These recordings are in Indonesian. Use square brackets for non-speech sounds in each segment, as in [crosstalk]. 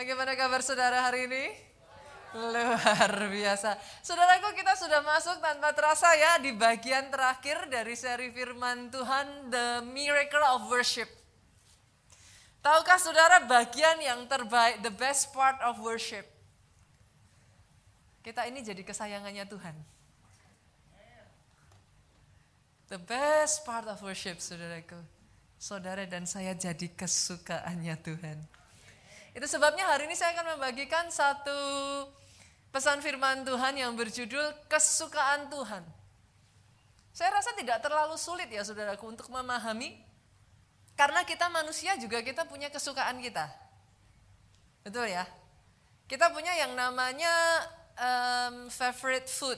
Bagaimana kabar saudara hari ini? Luar biasa. Saudaraku kita sudah masuk tanpa terasa ya di bagian terakhir dari seri firman Tuhan The Miracle of Worship. Tahukah saudara bagian yang terbaik, the best part of worship? Kita ini jadi kesayangannya Tuhan. The best part of worship saudaraku. Saudara dan saya jadi kesukaannya Tuhan. Itu sebabnya hari ini saya akan membagikan satu pesan firman Tuhan yang berjudul kesukaan Tuhan. Saya rasa tidak terlalu sulit ya saudaraku untuk memahami karena kita manusia juga kita punya kesukaan kita. Betul ya? Kita punya yang namanya um, favorite food.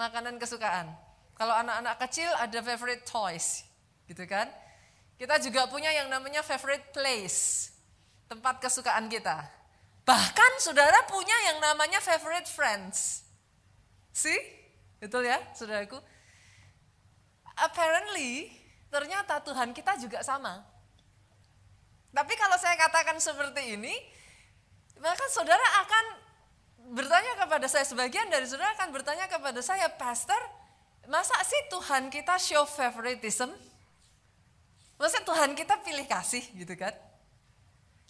Makanan kesukaan. Kalau anak-anak kecil ada favorite toys, gitu kan? Kita juga punya yang namanya favorite place tempat kesukaan kita. Bahkan saudara punya yang namanya favorite friends. See? Betul ya, saudaraku? Apparently, ternyata Tuhan kita juga sama. Tapi kalau saya katakan seperti ini, maka saudara akan bertanya kepada saya, sebagian dari saudara akan bertanya kepada saya, Pastor, masa sih Tuhan kita show favoritism? Masa Tuhan kita pilih kasih gitu kan?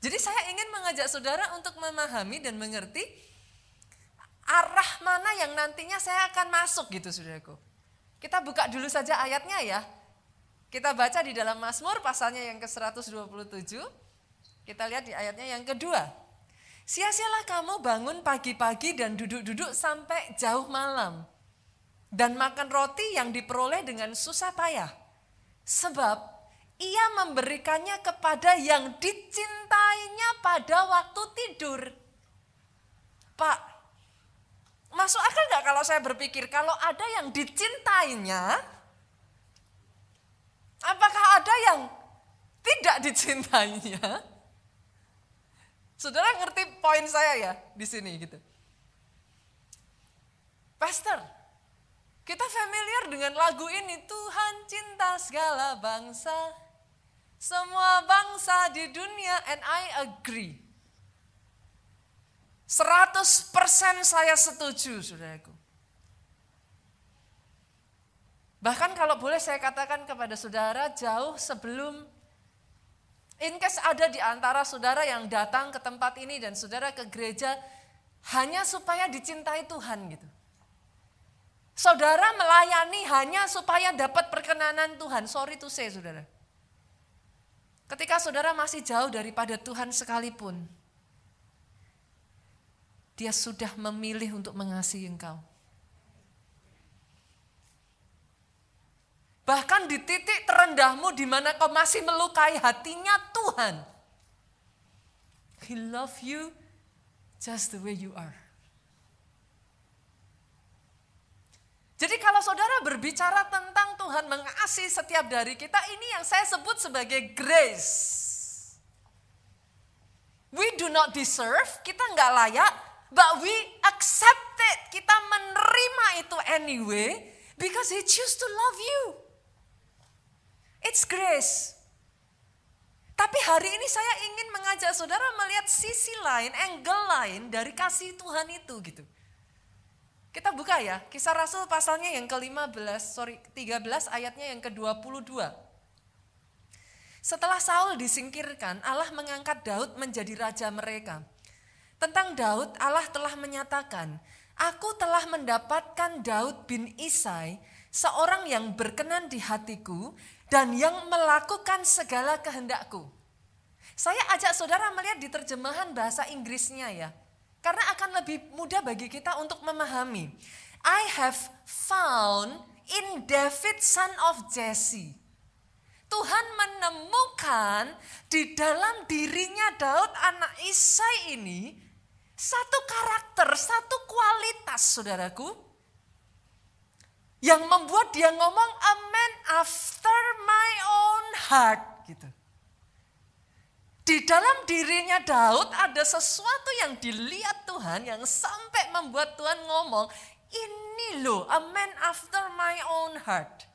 Jadi saya ingin mengajak saudara untuk memahami dan mengerti arah mana yang nantinya saya akan masuk gitu saudaraku. Kita buka dulu saja ayatnya ya. Kita baca di dalam Mazmur pasalnya yang ke-127. Kita lihat di ayatnya yang kedua. Sia-sialah kamu bangun pagi-pagi dan duduk-duduk sampai jauh malam. Dan makan roti yang diperoleh dengan susah payah. Sebab ia memberikannya kepada yang dicintainya pada waktu tidur. Pak, masuk akal nggak kalau saya berpikir kalau ada yang dicintainya, apakah ada yang tidak dicintainya? Saudara ngerti poin saya ya di sini gitu. Pastor, kita familiar dengan lagu ini, Tuhan cinta segala bangsa, semua bangsa di dunia and I agree. 100% saya setuju, saudaraku. Bahkan kalau boleh saya katakan kepada saudara jauh sebelum in case ada di antara saudara yang datang ke tempat ini dan saudara ke gereja hanya supaya dicintai Tuhan gitu. Saudara melayani hanya supaya dapat perkenanan Tuhan. Sorry to say saudara. Ketika saudara masih jauh daripada Tuhan sekalipun, dia sudah memilih untuk mengasihi engkau. Bahkan di titik terendahmu di mana kau masih melukai hatinya Tuhan. He love you just the way you are. Jadi kalau saudara berbicara tentang Tuhan mengasihi setiap dari kita, ini yang saya sebut sebagai grace. We do not deserve, kita nggak layak, but we accept it. Kita menerima itu anyway, because He choose to love you. It's grace. Tapi hari ini saya ingin mengajak saudara melihat sisi lain, angle lain dari kasih Tuhan itu gitu. Kita buka ya, kisah Rasul pasalnya yang ke-15, sorry 13 ayatnya yang ke-22. Setelah Saul disingkirkan, Allah mengangkat Daud menjadi raja mereka. Tentang Daud, Allah telah menyatakan, Aku telah mendapatkan Daud bin Isai, seorang yang berkenan di hatiku dan yang melakukan segala kehendakku. Saya ajak saudara melihat di terjemahan bahasa Inggrisnya ya. Karena akan lebih mudah bagi kita untuk memahami. I have found in David son of Jesse. Tuhan menemukan di dalam dirinya Daud anak Isai ini satu karakter, satu kualitas saudaraku. Yang membuat dia ngomong a man after my own heart. Di dalam dirinya Daud ada sesuatu yang dilihat Tuhan yang sampai membuat Tuhan ngomong, ini loh a man after my own heart.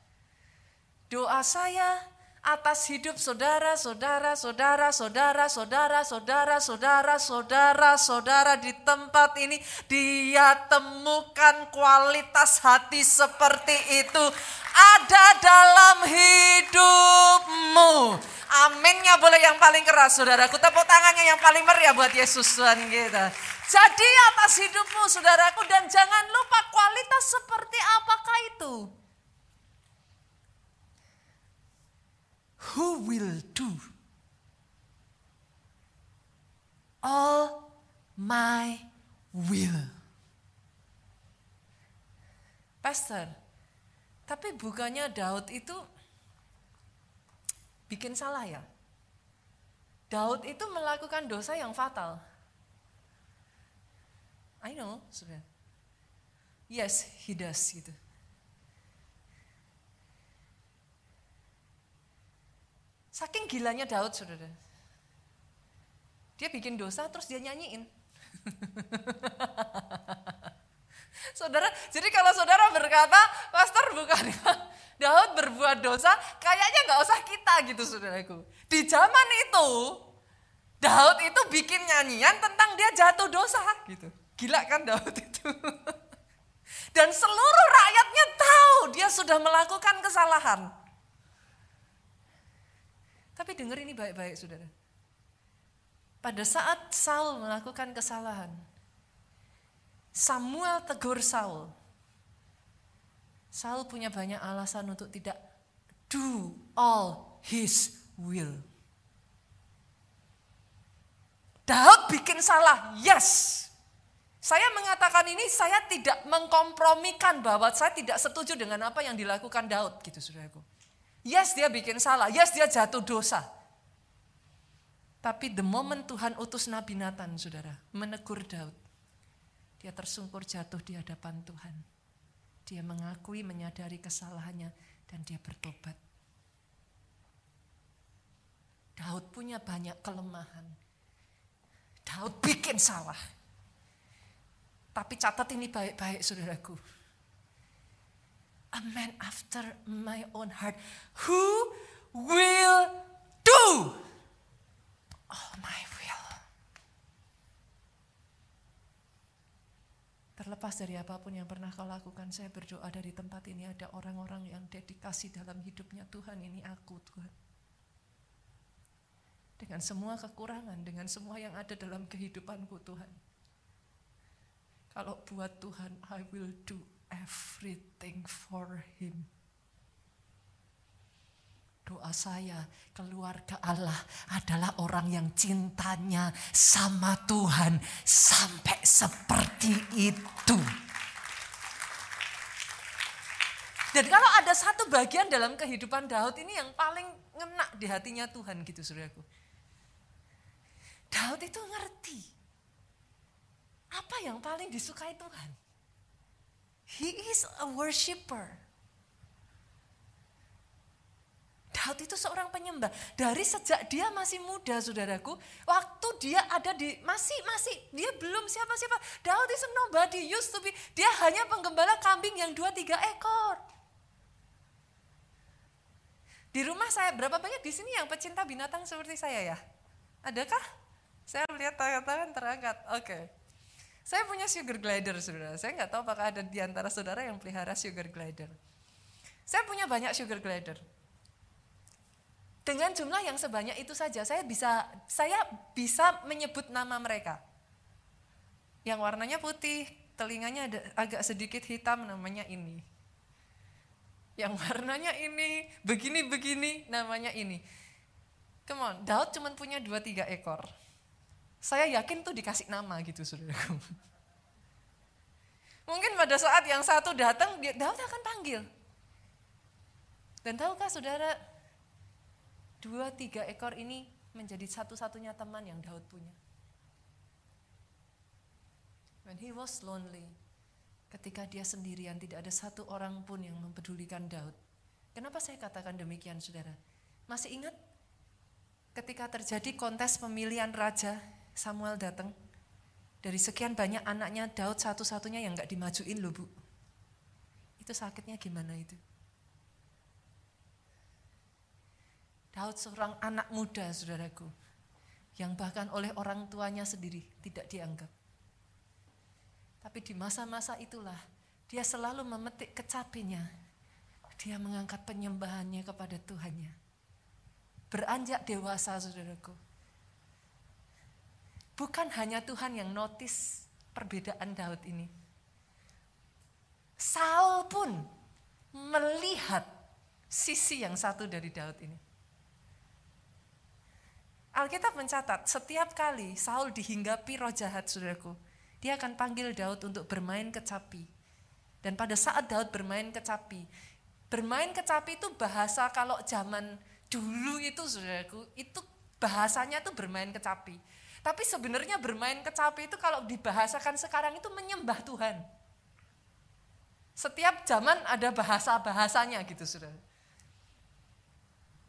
Doa saya atas hidup saudara, saudara, saudara, saudara, saudara, saudara, saudara, saudara, saudara di tempat ini. Dia temukan kualitas hati seperti itu ada dalam hidupmu. Aminnya boleh yang paling keras saudaraku. Tepuk tangannya yang paling meriah buat Yesus Tuhan kita. Jadi atas hidupmu saudaraku dan jangan lupa kualitas seperti apakah itu. Who will do all my will. Pastor, tapi bukannya Daud itu bikin salah ya? Daud itu melakukan dosa yang fatal. I know, sudah. Yes, he does gitu. Saking gilanya Daud, saudara. Dia bikin dosa terus dia nyanyiin. [laughs] saudara, jadi kalau saudara berkata, Pastor bukan [laughs] Daud berbuat dosa, kayaknya nggak usah kita gitu saudaraku. Di zaman itu, Daud itu bikin nyanyian tentang dia jatuh dosa gitu. Gila kan Daud itu. [laughs] Dan seluruh rakyatnya tahu dia sudah melakukan kesalahan. Tapi dengar ini baik-baik saudara. Pada saat Saul melakukan kesalahan, Samuel tegur Saul. Saul punya banyak alasan untuk tidak do all his will. Daud bikin salah, yes. Saya mengatakan ini saya tidak mengkompromikan bahwa saya tidak setuju dengan apa yang dilakukan Daud gitu saudaraku. Yes dia bikin salah, yes dia jatuh dosa. Tapi the moment Tuhan utus Nabi Nathan, saudara, menegur Daud. Dia tersungkur jatuh di hadapan Tuhan. Dia mengakui, menyadari kesalahannya, dan dia bertobat. Daud punya banyak kelemahan. Daud bikin salah. Tapi catat ini baik-baik saudaraku a man after my own heart who will do all my will. Terlepas dari apa pun yang pernah kau lakukan, saya berdoa dari tempat ini ada orang-orang yang dedikasi dalam hidupnya Tuhan ini aku Tuhan. Dengan semua kekurangan, dengan semua yang ada dalam kehidupanku Tuhan. Kalau buat Tuhan, I will do everything for him. Doa saya, keluarga Allah adalah orang yang cintanya sama Tuhan sampai seperti itu. Dan kalau ada satu bagian dalam kehidupan Daud ini yang paling ngena di hatinya Tuhan gitu saudaraku. Daud itu ngerti apa yang paling disukai Tuhan. He is a worshipper. Daud itu seorang penyembah. Dari sejak dia masih muda, saudaraku, waktu dia ada di masih masih dia belum siapa-siapa. Daud is nobody used to be. Dia hanya penggembala kambing yang dua tiga ekor. Di rumah saya berapa banyak di sini yang pecinta binatang seperti saya ya? Adakah? Saya melihat tangan-tangan terangkat. Oke. Okay. Saya punya sugar glider saudara. Saya nggak tahu apakah ada di antara saudara yang pelihara sugar glider. Saya punya banyak sugar glider. Dengan jumlah yang sebanyak itu saja, saya bisa saya bisa menyebut nama mereka. Yang warnanya putih, telinganya ada, agak sedikit hitam, namanya ini. Yang warnanya ini, begini-begini, namanya ini. Come on, Daud cuma punya dua tiga ekor. Saya yakin tuh dikasih nama gitu saudaraku. [laughs] Mungkin pada saat yang satu datang, Daud akan panggil. Dan tahukah saudara, dua tiga ekor ini menjadi satu-satunya teman yang Daud punya. When he was lonely, ketika dia sendirian, tidak ada satu orang pun yang mempedulikan Daud. Kenapa saya katakan demikian saudara? Masih ingat ketika terjadi kontes pemilihan raja Samuel datang. Dari sekian banyak anaknya Daud satu-satunya yang nggak dimajuin loh bu. Itu sakitnya gimana itu? Daud seorang anak muda, saudaraku, yang bahkan oleh orang tuanya sendiri tidak dianggap. Tapi di masa-masa itulah dia selalu memetik kecapinya. Dia mengangkat penyembahannya kepada Tuhannya. Beranjak dewasa, saudaraku. Bukan hanya Tuhan yang notice perbedaan Daud ini. Saul pun melihat sisi yang satu dari Daud ini. Alkitab mencatat setiap kali Saul dihinggapi roh jahat saudaraku, dia akan panggil Daud untuk bermain kecapi. Dan pada saat Daud bermain kecapi, bermain kecapi itu bahasa kalau zaman dulu itu saudaraku, itu bahasanya tuh bermain kecapi. Tapi sebenarnya bermain kecapi itu kalau dibahasakan sekarang itu menyembah Tuhan. Setiap zaman ada bahasa-bahasanya gitu saudara.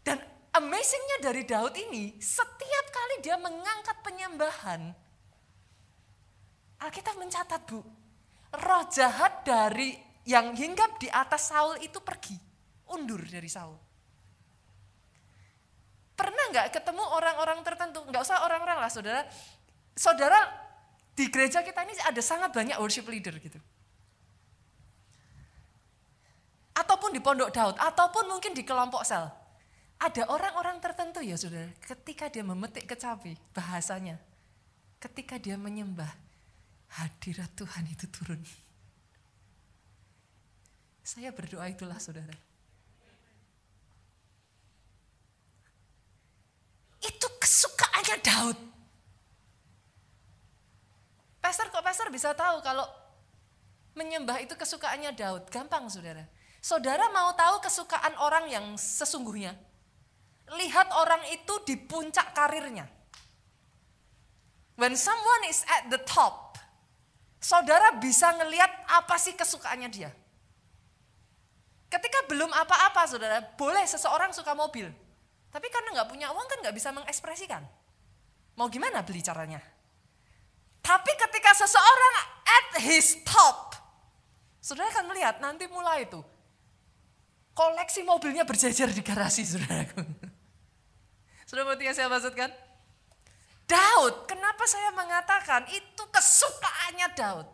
Dan amazingnya dari Daud ini, setiap kali dia mengangkat penyembahan, Alkitab mencatat bu, roh jahat dari yang hinggap di atas Saul itu pergi, undur dari Saul. Pernah nggak ketemu orang-orang tertentu, nggak usah orang-orang lah saudara, saudara di gereja kita ini ada sangat banyak worship leader gitu. Ataupun di pondok Daud, ataupun mungkin di kelompok sel ada orang-orang tertentu ya saudara, ketika dia memetik kecapi, bahasanya, ketika dia menyembah, hadirat Tuhan itu turun. Saya berdoa itulah saudara. Itu kesukaannya Daud. Pastor kok pastor bisa tahu kalau menyembah itu kesukaannya Daud? Gampang saudara. Saudara mau tahu kesukaan orang yang sesungguhnya? lihat orang itu di puncak karirnya. When someone is at the top, saudara bisa ngelihat apa sih kesukaannya dia. Ketika belum apa-apa saudara, boleh seseorang suka mobil. Tapi karena nggak punya uang kan nggak bisa mengekspresikan. Mau gimana beli caranya? Tapi ketika seseorang at his top, saudara akan melihat nanti mulai itu koleksi mobilnya berjejer di garasi saudaraku. Sudah mengerti yang saya maksudkan? Daud, kenapa saya mengatakan itu kesukaannya Daud?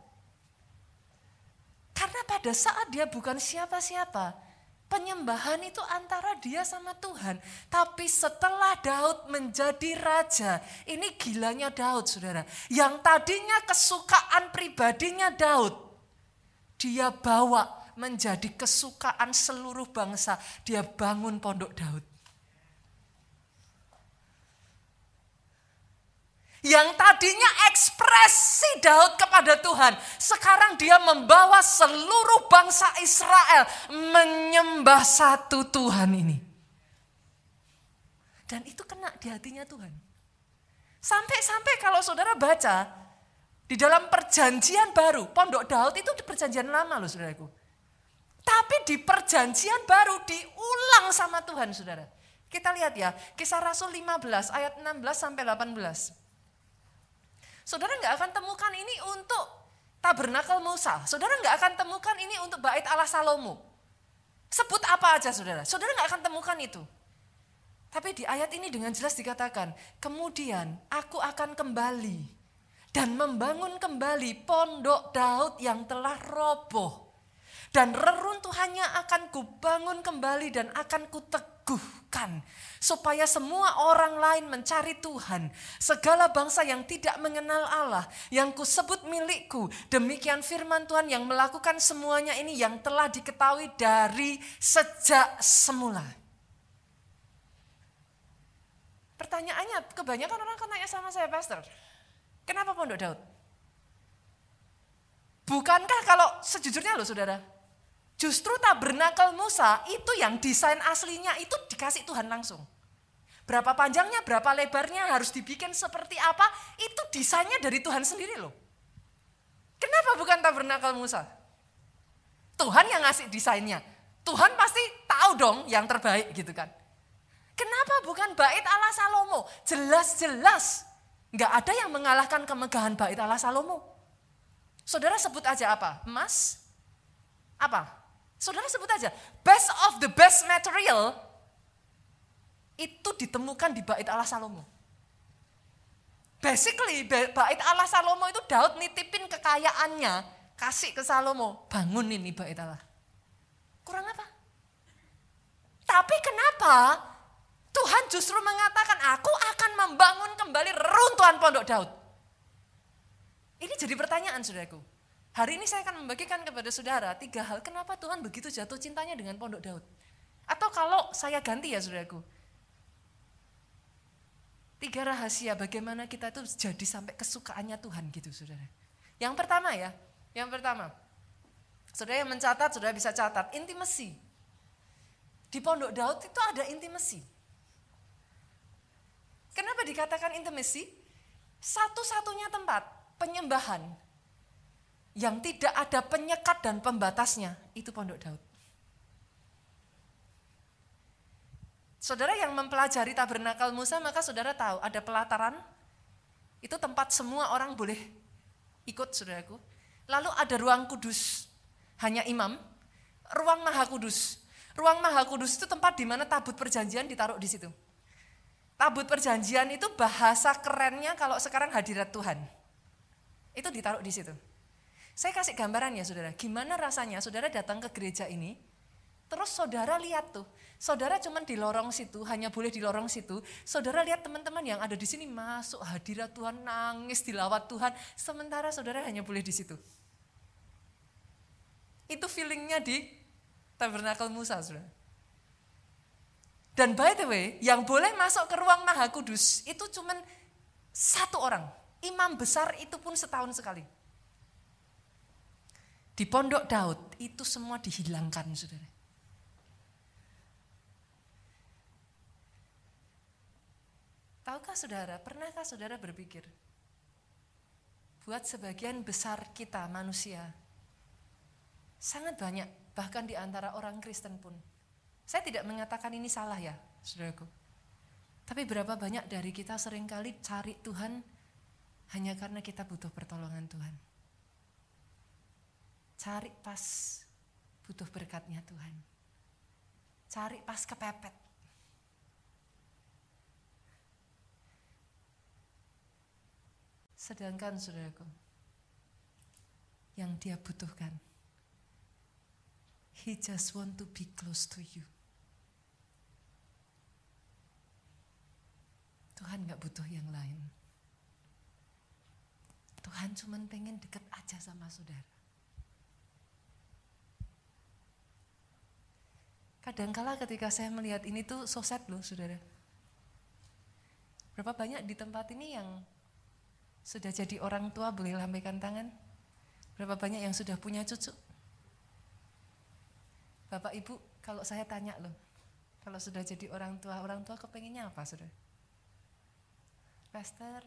Karena pada saat dia bukan siapa-siapa, penyembahan itu antara dia sama Tuhan. Tapi setelah Daud menjadi raja, ini gilanya Daud saudara. Yang tadinya kesukaan pribadinya Daud, dia bawa menjadi kesukaan seluruh bangsa. Dia bangun pondok Daud. Yang tadinya ekspresi Daud kepada Tuhan, sekarang dia membawa seluruh bangsa Israel menyembah satu Tuhan ini. Dan itu kena di hatinya Tuhan. Sampai-sampai kalau saudara baca di dalam perjanjian baru, pondok Daud itu di perjanjian lama loh saudaraku. Tapi di perjanjian baru diulang sama Tuhan saudara. Kita lihat ya, kisah Rasul 15 ayat 16 sampai 18. Saudara nggak akan temukan ini untuk tabernakel Musa. Saudara nggak akan temukan ini untuk bait Allah Salomo. Sebut apa aja saudara. Saudara nggak akan temukan itu. Tapi di ayat ini dengan jelas dikatakan, kemudian aku akan kembali dan membangun kembali pondok Daud yang telah roboh. Dan reruntuhannya akan kubangun kembali dan akan kuteguhkan supaya semua orang lain mencari Tuhan. Segala bangsa yang tidak mengenal Allah, yang kusebut milikku, demikian firman Tuhan yang melakukan semuanya ini yang telah diketahui dari sejak semula. Pertanyaannya, kebanyakan orang akan tanya sama saya, Pastor. Kenapa Pondok Daud? Bukankah kalau sejujurnya loh saudara, justru tabernakel Musa itu yang desain aslinya itu dikasih Tuhan langsung. Berapa panjangnya, berapa lebarnya, harus dibikin seperti apa, itu desainnya dari Tuhan sendiri loh. Kenapa bukan tabernakel Musa? Tuhan yang ngasih desainnya. Tuhan pasti tahu dong yang terbaik gitu kan. Kenapa bukan bait Allah Salomo? Jelas-jelas nggak ada yang mengalahkan kemegahan bait Allah Salomo. Saudara sebut aja apa? Emas? Apa? Saudara sebut aja. Best of the best material itu ditemukan di bait Allah Salomo. Basically bait Allah Salomo itu Daud nitipin kekayaannya, kasih ke Salomo, bangun ini bait Allah. Kurang apa? Tapi kenapa Tuhan justru mengatakan aku akan membangun kembali reruntuhan pondok Daud. Ini jadi pertanyaan saudaraku. Hari ini saya akan membagikan kepada saudara tiga hal kenapa Tuhan begitu jatuh cintanya dengan pondok Daud. Atau kalau saya ganti ya saudaraku. Tiga rahasia bagaimana kita itu jadi sampai kesukaannya Tuhan gitu saudara. Yang pertama ya, yang pertama. Saudara yang mencatat, saudara bisa catat, intimasi. Di pondok Daud itu ada intimasi. Kenapa dikatakan intimasi? Satu-satunya tempat penyembahan yang tidak ada penyekat dan pembatasnya, itu Pondok Daud. Saudara yang mempelajari tabernakal Musa, maka saudara tahu ada pelataran, itu tempat semua orang boleh ikut saudaraku. Lalu ada ruang kudus, hanya imam, ruang maha kudus. Ruang maha kudus itu tempat di mana tabut perjanjian ditaruh di situ. Tabut perjanjian itu bahasa kerennya kalau sekarang hadirat Tuhan. Itu ditaruh di situ. Saya kasih gambaran ya saudara, gimana rasanya saudara datang ke gereja ini, terus saudara lihat tuh, saudara cuma di lorong situ, hanya boleh di lorong situ, saudara lihat teman-teman yang ada di sini masuk hadirat Tuhan, nangis dilawat Tuhan, sementara saudara hanya boleh di situ. Itu feelingnya di tabernakel Musa, saudara. Dan by the way, yang boleh masuk ke ruang maha kudus itu cuma satu orang. Imam besar itu pun setahun sekali. Di pondok Daud itu semua dihilangkan, saudara. Tahukah saudara, pernahkah saudara berpikir, buat sebagian besar kita manusia, sangat banyak, bahkan di antara orang Kristen pun. Saya tidak mengatakan ini salah ya, saudaraku. Tapi berapa banyak dari kita sering kali cari Tuhan hanya karena kita butuh pertolongan Tuhan. Cari pas butuh berkatnya Tuhan. Cari pas kepepet. Sedangkan saudaraku, yang dia butuhkan, he just want to be close to you. Tuhan gak butuh yang lain. Tuhan cuma pengen deket aja sama saudara. Kadangkala ketika saya melihat ini tuh so sad loh saudara. Berapa banyak di tempat ini yang sudah jadi orang tua boleh lambaikan tangan? Berapa banyak yang sudah punya cucu? Bapak Ibu, kalau saya tanya loh, kalau sudah jadi orang tua, orang tua kepenginnya apa saudara? Pastor,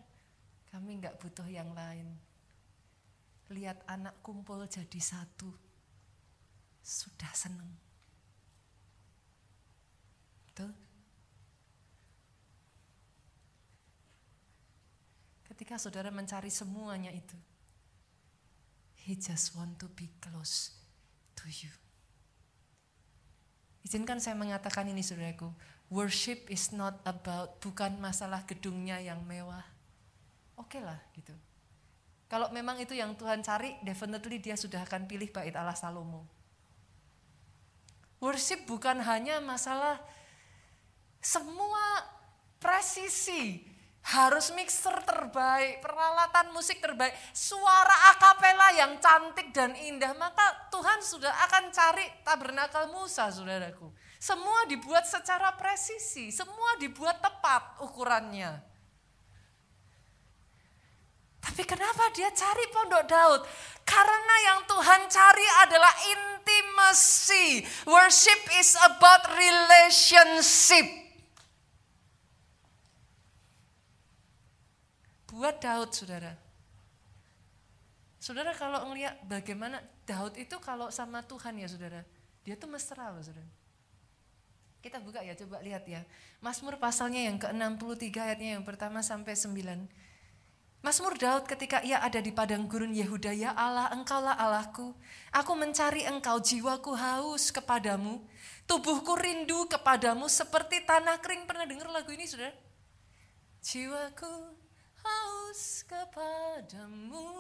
kami nggak butuh yang lain. Lihat anak kumpul jadi satu, sudah seneng. Betul? Ketika saudara mencari semuanya itu, he just want to be close to you. Izinkan saya mengatakan ini saudaraku, worship is not about bukan masalah gedungnya yang mewah. Oke okay lah gitu. Kalau memang itu yang Tuhan cari, definitely dia sudah akan pilih bait Allah Salomo. Worship bukan hanya masalah semua presisi, harus mixer terbaik, peralatan musik terbaik, suara akapela yang cantik dan indah, maka Tuhan sudah akan cari tabernakel Musa, saudaraku. Semua dibuat secara presisi, semua dibuat tepat ukurannya. Tapi kenapa dia cari pondok Daud? Karena yang Tuhan cari adalah intimacy. Worship is about relationship. Buat Daud, saudara. Saudara kalau ngelihat bagaimana Daud itu kalau sama Tuhan ya saudara, dia tuh mesra loh saudara. Kita buka ya, coba lihat ya. Mazmur pasalnya yang ke-63 ayatnya yang pertama sampai 9. Mazmur Daud ketika ia ada di padang gurun Yehuda, ya Allah engkaulah Allahku. Aku mencari engkau, jiwaku haus kepadamu. Tubuhku rindu kepadamu seperti tanah kering. Pernah dengar lagu ini sudah? Jiwaku haus kepadamu,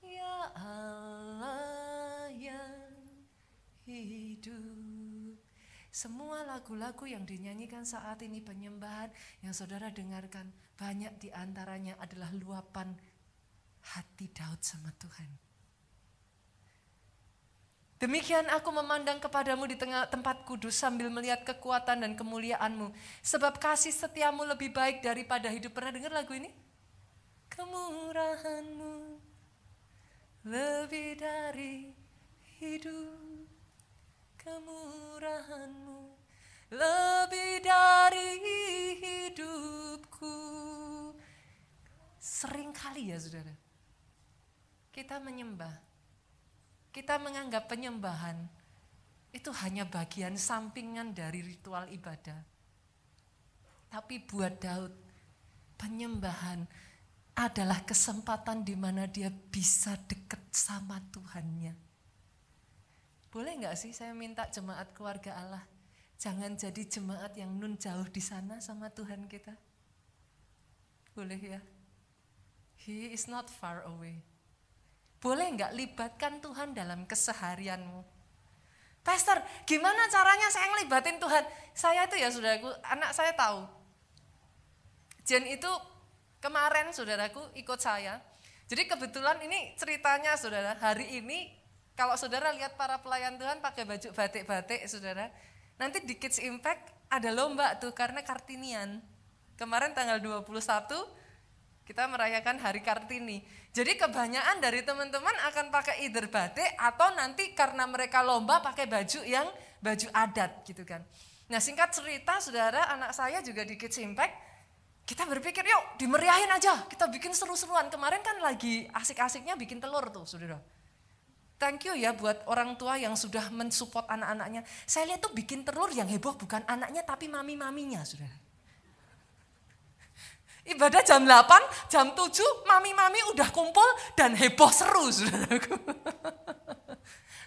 ya Allah yang hidup. Semua lagu-lagu yang dinyanyikan saat ini penyembahan yang saudara dengarkan banyak di antaranya adalah luapan hati Daud sama Tuhan. Demikian aku memandang kepadamu di tengah tempat kudus sambil melihat kekuatan dan kemuliaanmu. Sebab kasih setiamu lebih baik daripada hidup. Pernah dengar lagu ini? Kemurahanmu lebih dari hidup. Kemurahanmu lebih dari hidupku. Sering kali ya saudara. Kita menyembah kita menganggap penyembahan itu hanya bagian sampingan dari ritual ibadah. Tapi buat Daud, penyembahan adalah kesempatan di mana dia bisa dekat sama Tuhannya. Boleh nggak sih saya minta jemaat keluarga Allah, jangan jadi jemaat yang nun jauh di sana sama Tuhan kita? Boleh ya? He is not far away. Boleh nggak libatkan Tuhan dalam keseharianmu? Pastor, gimana caranya saya ngelibatin Tuhan? Saya itu ya saudaraku, anak saya tahu. Jen itu kemarin saudaraku ikut saya. Jadi kebetulan ini ceritanya saudara, hari ini kalau saudara lihat para pelayan Tuhan pakai baju batik-batik saudara, nanti di Kids Impact ada lomba tuh karena Kartinian. Kemarin tanggal 21 kita merayakan Hari Kartini. Jadi kebanyakan dari teman-teman akan pakai either batik atau nanti karena mereka lomba pakai baju yang baju adat gitu kan. Nah singkat cerita saudara anak saya juga di Kids Impact, kita berpikir yuk dimeriahin aja, kita bikin seru-seruan. Kemarin kan lagi asik-asiknya bikin telur tuh saudara. Thank you ya buat orang tua yang sudah mensupport anak-anaknya. Saya lihat tuh bikin telur yang heboh bukan anaknya tapi mami-maminya saudara. Ibadah jam 8, jam 7, mami-mami udah kumpul dan heboh seru. [laughs]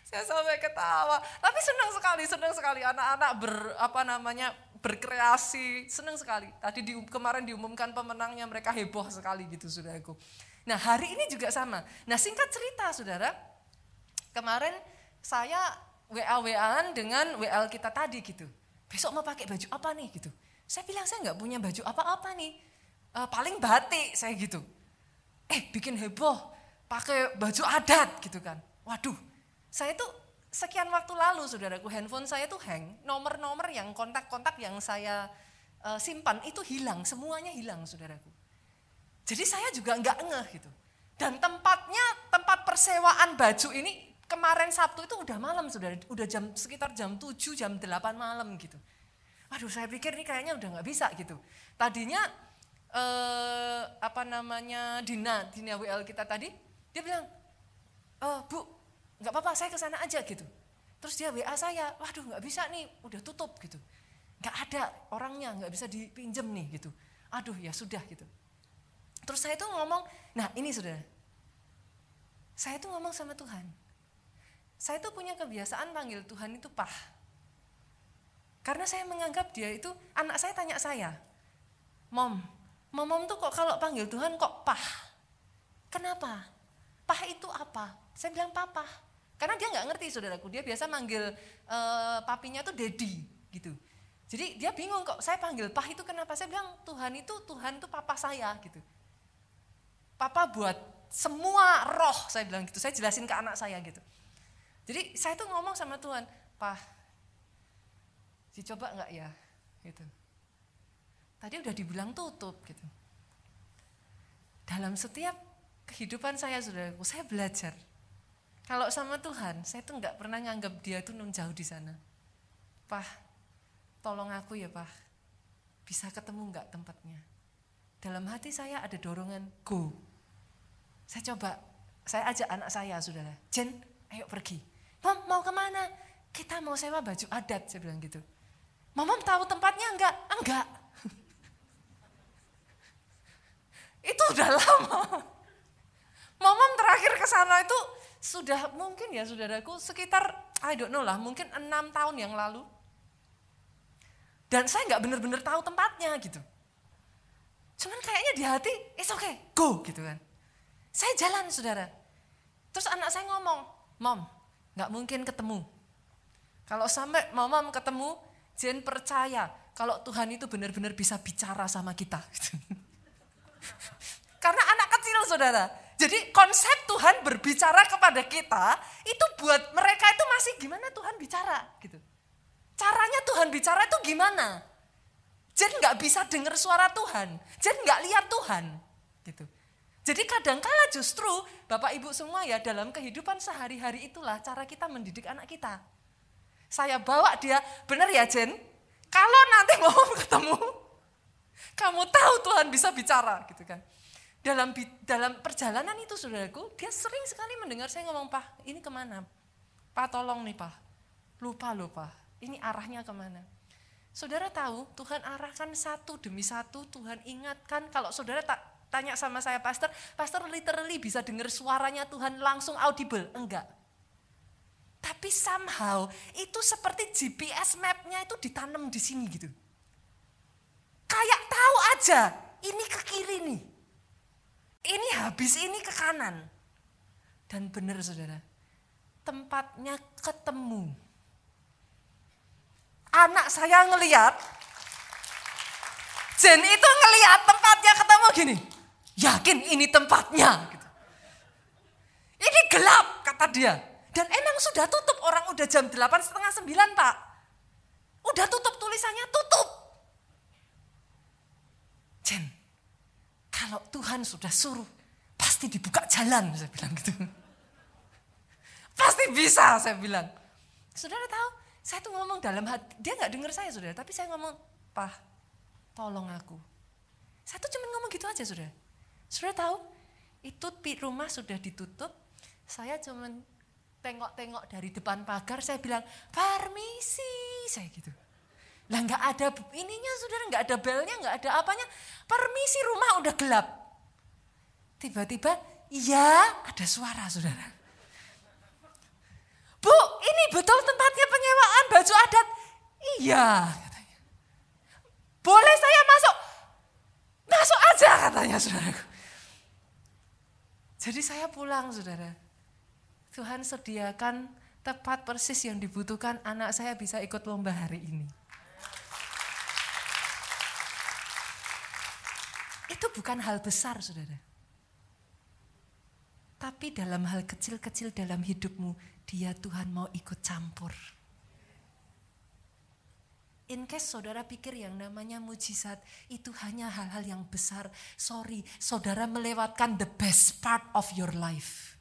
Saya sampai ketawa. Tapi senang sekali, senang sekali anak-anak ber apa namanya berkreasi, senang sekali. Tadi di, kemarin diumumkan pemenangnya mereka heboh sekali gitu, saudaraku. Nah hari ini juga sama. Nah singkat cerita, saudara, kemarin saya WA-WAan dengan WL kita tadi gitu. Besok mau pakai baju apa nih gitu. Saya bilang saya nggak punya baju apa-apa nih uh, paling batik saya gitu. Eh bikin heboh, pakai baju adat gitu kan. Waduh, saya tuh sekian waktu lalu saudaraku handphone saya tuh hang, nomor-nomor yang kontak-kontak yang saya uh, simpan itu hilang, semuanya hilang saudaraku. Jadi saya juga nggak ngeh gitu. Dan tempatnya, tempat persewaan baju ini kemarin Sabtu itu udah malam saudara, udah jam sekitar jam 7, jam 8 malam gitu. Waduh saya pikir ini kayaknya udah nggak bisa gitu. Tadinya eh, apa namanya Dina, Dina WL kita tadi, dia bilang, oh, Bu, nggak apa-apa, saya ke sana aja gitu. Terus dia WA saya, waduh nggak bisa nih, udah tutup gitu. Nggak ada orangnya, nggak bisa dipinjem nih gitu. Aduh ya sudah gitu. Terus saya tuh ngomong, nah ini sudah, saya tuh ngomong sama Tuhan. Saya tuh punya kebiasaan panggil Tuhan itu pah. Karena saya menganggap dia itu, anak saya tanya saya, Mom, Mamam tuh kok kalau panggil Tuhan kok pah. Kenapa? Pah itu apa? Saya bilang papa. Karena dia nggak ngerti saudaraku, dia biasa manggil uh, papinya tuh daddy gitu. Jadi dia bingung kok saya panggil pah itu kenapa? Saya bilang Tuhan itu Tuhan itu papa saya gitu. Papa buat semua roh saya bilang gitu. Saya jelasin ke anak saya gitu. Jadi saya tuh ngomong sama Tuhan, pah, dicoba nggak ya? Gitu. Tadi udah dibilang tutup gitu. Dalam setiap kehidupan saya saudaraku, saya belajar. Kalau sama Tuhan, saya tuh nggak pernah nganggap dia tuh nun jauh di sana. Pah, tolong aku ya Pah, bisa ketemu nggak tempatnya? Dalam hati saya ada dorongan, go. Saya coba, saya ajak anak saya saudara, Jen, ayo pergi. Mom, mau ke mana? Kita mau sewa baju adat, saya bilang gitu. Mama tahu tempatnya enggak? Enggak. Itu udah lama. Momom terakhir ke sana itu sudah mungkin ya saudaraku sekitar I don't know lah, mungkin enam tahun yang lalu. Dan saya nggak bener-bener tahu tempatnya gitu. Cuman kayaknya di hati, it's okay, go gitu kan. Saya jalan saudara. Terus anak saya ngomong, mom, nggak mungkin ketemu. Kalau sampai mom ketemu, Jen percaya kalau Tuhan itu benar-benar bisa bicara sama kita. [laughs] Karena anak kecil saudara. Jadi konsep Tuhan berbicara kepada kita, itu buat mereka itu masih gimana Tuhan bicara gitu. Caranya Tuhan bicara itu gimana? Jen nggak bisa dengar suara Tuhan. Jen nggak lihat Tuhan. Gitu. Jadi kadangkala justru Bapak Ibu semua ya dalam kehidupan sehari-hari itulah cara kita mendidik anak kita. Saya bawa dia, benar ya Jen? Kalau nanti mau [laughs] ketemu, kamu tahu Tuhan bisa bicara gitu kan. Dalam dalam perjalanan itu saudaraku, dia sering sekali mendengar saya ngomong, Pak ini ke mana? Pak tolong nih Pak, lupa lupa, ini arahnya ke mana? Saudara tahu Tuhan arahkan satu demi satu, Tuhan ingatkan kalau saudara tak tanya sama saya pastor, pastor literally bisa dengar suaranya Tuhan langsung audible? Enggak. Tapi somehow itu seperti GPS mapnya itu ditanam di sini gitu. Kayak tahu aja, ini ke kiri nih. Ini habis ini ke kanan. Dan benar saudara, tempatnya ketemu anak saya ngeliat, Jen itu ngeliat tempatnya ketemu gini, yakin ini tempatnya. Gitu. Ini gelap kata dia. Dan emang sudah tutup orang udah jam delapan setengah sembilan pak. Udah tutup tulisannya tutup. Jen, kalau Tuhan sudah suruh, pasti dibuka jalan, saya bilang gitu. Pasti bisa, saya bilang. Saudara tahu, saya tuh ngomong dalam hati, dia nggak dengar saya saudara, tapi saya ngomong, Pah, tolong aku. Saya tuh cuma ngomong gitu aja saudara. Saudara tahu, itu rumah sudah ditutup, saya cuma tengok-tengok dari depan pagar, saya bilang, permisi, saya gitu. Lah nggak ada ininya saudara, nggak ada belnya, nggak ada apanya. Permisi rumah udah gelap. Tiba-tiba, iya ada suara saudara. Bu, ini betul tempatnya penyewaan baju adat. Iya, katanya. Boleh saya masuk? Masuk aja katanya saudaraku. Jadi saya pulang saudara. Tuhan sediakan tepat persis yang dibutuhkan anak saya bisa ikut lomba hari ini. Itu bukan hal besar saudara. Tapi dalam hal kecil-kecil dalam hidupmu, dia Tuhan mau ikut campur. In case saudara pikir yang namanya mujizat itu hanya hal-hal yang besar, sorry, saudara melewatkan the best part of your life.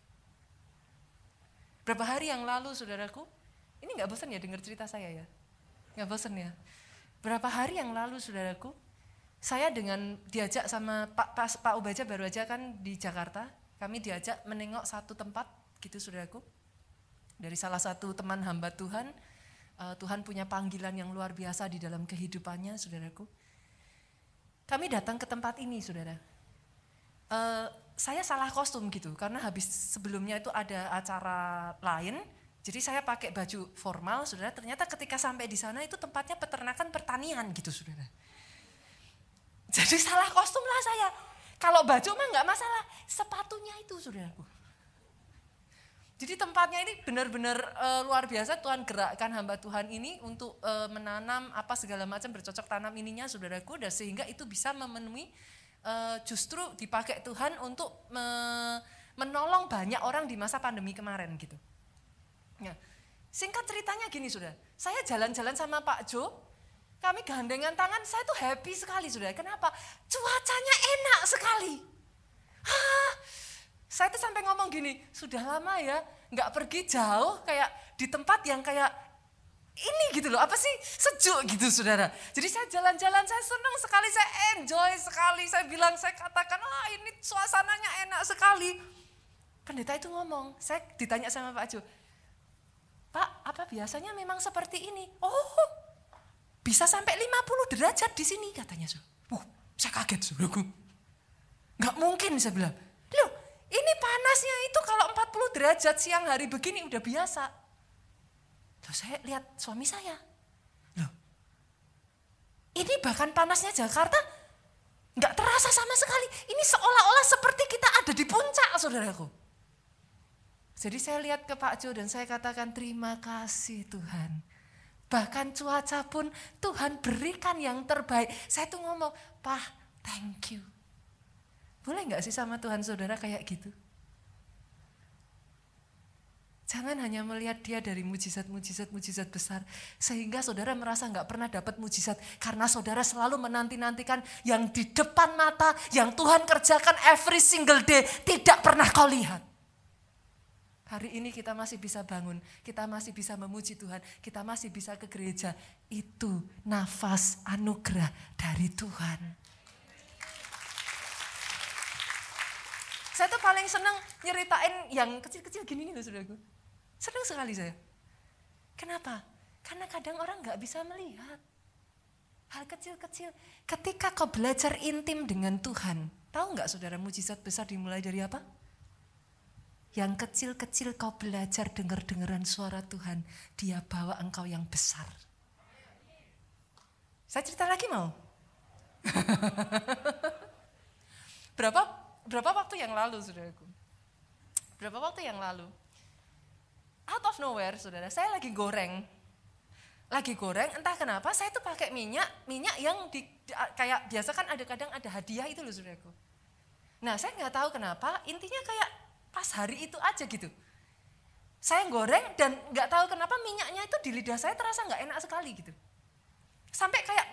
Berapa hari yang lalu saudaraku, ini nggak bosan ya dengar cerita saya ya? Nggak bosan ya? Berapa hari yang lalu saudaraku, saya dengan diajak sama Pak, Pak, Pak Ubaja baru aja kan di Jakarta, kami diajak menengok satu tempat gitu saudaraku dari salah satu teman hamba Tuhan. Uh, Tuhan punya panggilan yang luar biasa di dalam kehidupannya, saudaraku. Kami datang ke tempat ini, saudara. Uh, saya salah kostum gitu, karena habis sebelumnya itu ada acara lain, jadi saya pakai baju formal, saudara. Ternyata ketika sampai di sana itu tempatnya peternakan pertanian gitu, saudara. Jadi salah kostum lah saya. Kalau baju mah nggak masalah, sepatunya itu, saudaraku jadi tempatnya ini benar-benar uh, luar biasa Tuhan gerakkan hamba Tuhan ini untuk uh, menanam apa segala macam bercocok tanam ininya saudaraku dan sehingga itu bisa memenuhi uh, justru dipakai Tuhan untuk me menolong banyak orang di masa pandemi kemarin gitu. Ya. Singkat ceritanya gini sudah, saya jalan-jalan sama Pak Jo, kami gandengan tangan, saya tuh happy sekali sudah. Kenapa? Cuacanya enak sekali. Hah, saya tuh sampai ngomong gini, sudah lama ya nggak pergi jauh kayak di tempat yang kayak ini gitu loh, apa sih sejuk gitu saudara. Jadi saya jalan-jalan, saya senang sekali, saya enjoy sekali. Saya bilang, saya katakan, ah ini suasananya enak sekali. Pendeta itu ngomong, saya ditanya sama Pak Jo, Pak apa biasanya memang seperti ini? Oh bisa sampai 50 derajat di sini katanya. Uh, saya kaget saudaraku. Gak mungkin saya bilang, loh ini panasnya itu kalau 40 derajat siang hari begini udah biasa. Loh saya lihat suami saya. Loh, ini bahkan panasnya Jakarta nggak terasa sama sekali. Ini seolah-olah seperti kita ada di puncak, saudaraku. Jadi saya lihat ke Pak Jo dan saya katakan terima kasih Tuhan. Bahkan cuaca pun Tuhan berikan yang terbaik. Saya tuh ngomong, Pak, thank you. Boleh nggak sih sama Tuhan saudara kayak gitu? Jangan hanya melihat dia dari mujizat-mujizat-mujizat besar. Sehingga saudara merasa nggak pernah dapat mujizat. Karena saudara selalu menanti-nantikan yang di depan mata, yang Tuhan kerjakan every single day. Tidak pernah kau lihat. Hari ini kita masih bisa bangun, kita masih bisa memuji Tuhan, kita masih bisa ke gereja. Itu nafas anugerah dari Tuhan. Saya tuh paling seneng nyeritain yang kecil-kecil gini nih loh saudaraku. Senang sekali saya. Kenapa? Karena kadang orang nggak bisa melihat. Hal kecil-kecil. Ketika kau belajar intim dengan Tuhan. Tahu nggak saudara mujizat besar dimulai dari apa? Yang kecil-kecil kau belajar dengar-dengaran suara Tuhan. Dia bawa engkau yang besar. Saya cerita lagi mau? [laughs] berapa berapa waktu yang lalu saudaraku? Berapa waktu yang lalu? out of nowhere saudara, saya lagi goreng. Lagi goreng, entah kenapa saya tuh pakai minyak, minyak yang di, kayak biasa kan ada kadang ada hadiah itu loh saudaraku. Nah saya nggak tahu kenapa, intinya kayak pas hari itu aja gitu. Saya goreng dan nggak tahu kenapa minyaknya itu di lidah saya terasa nggak enak sekali gitu. Sampai kayak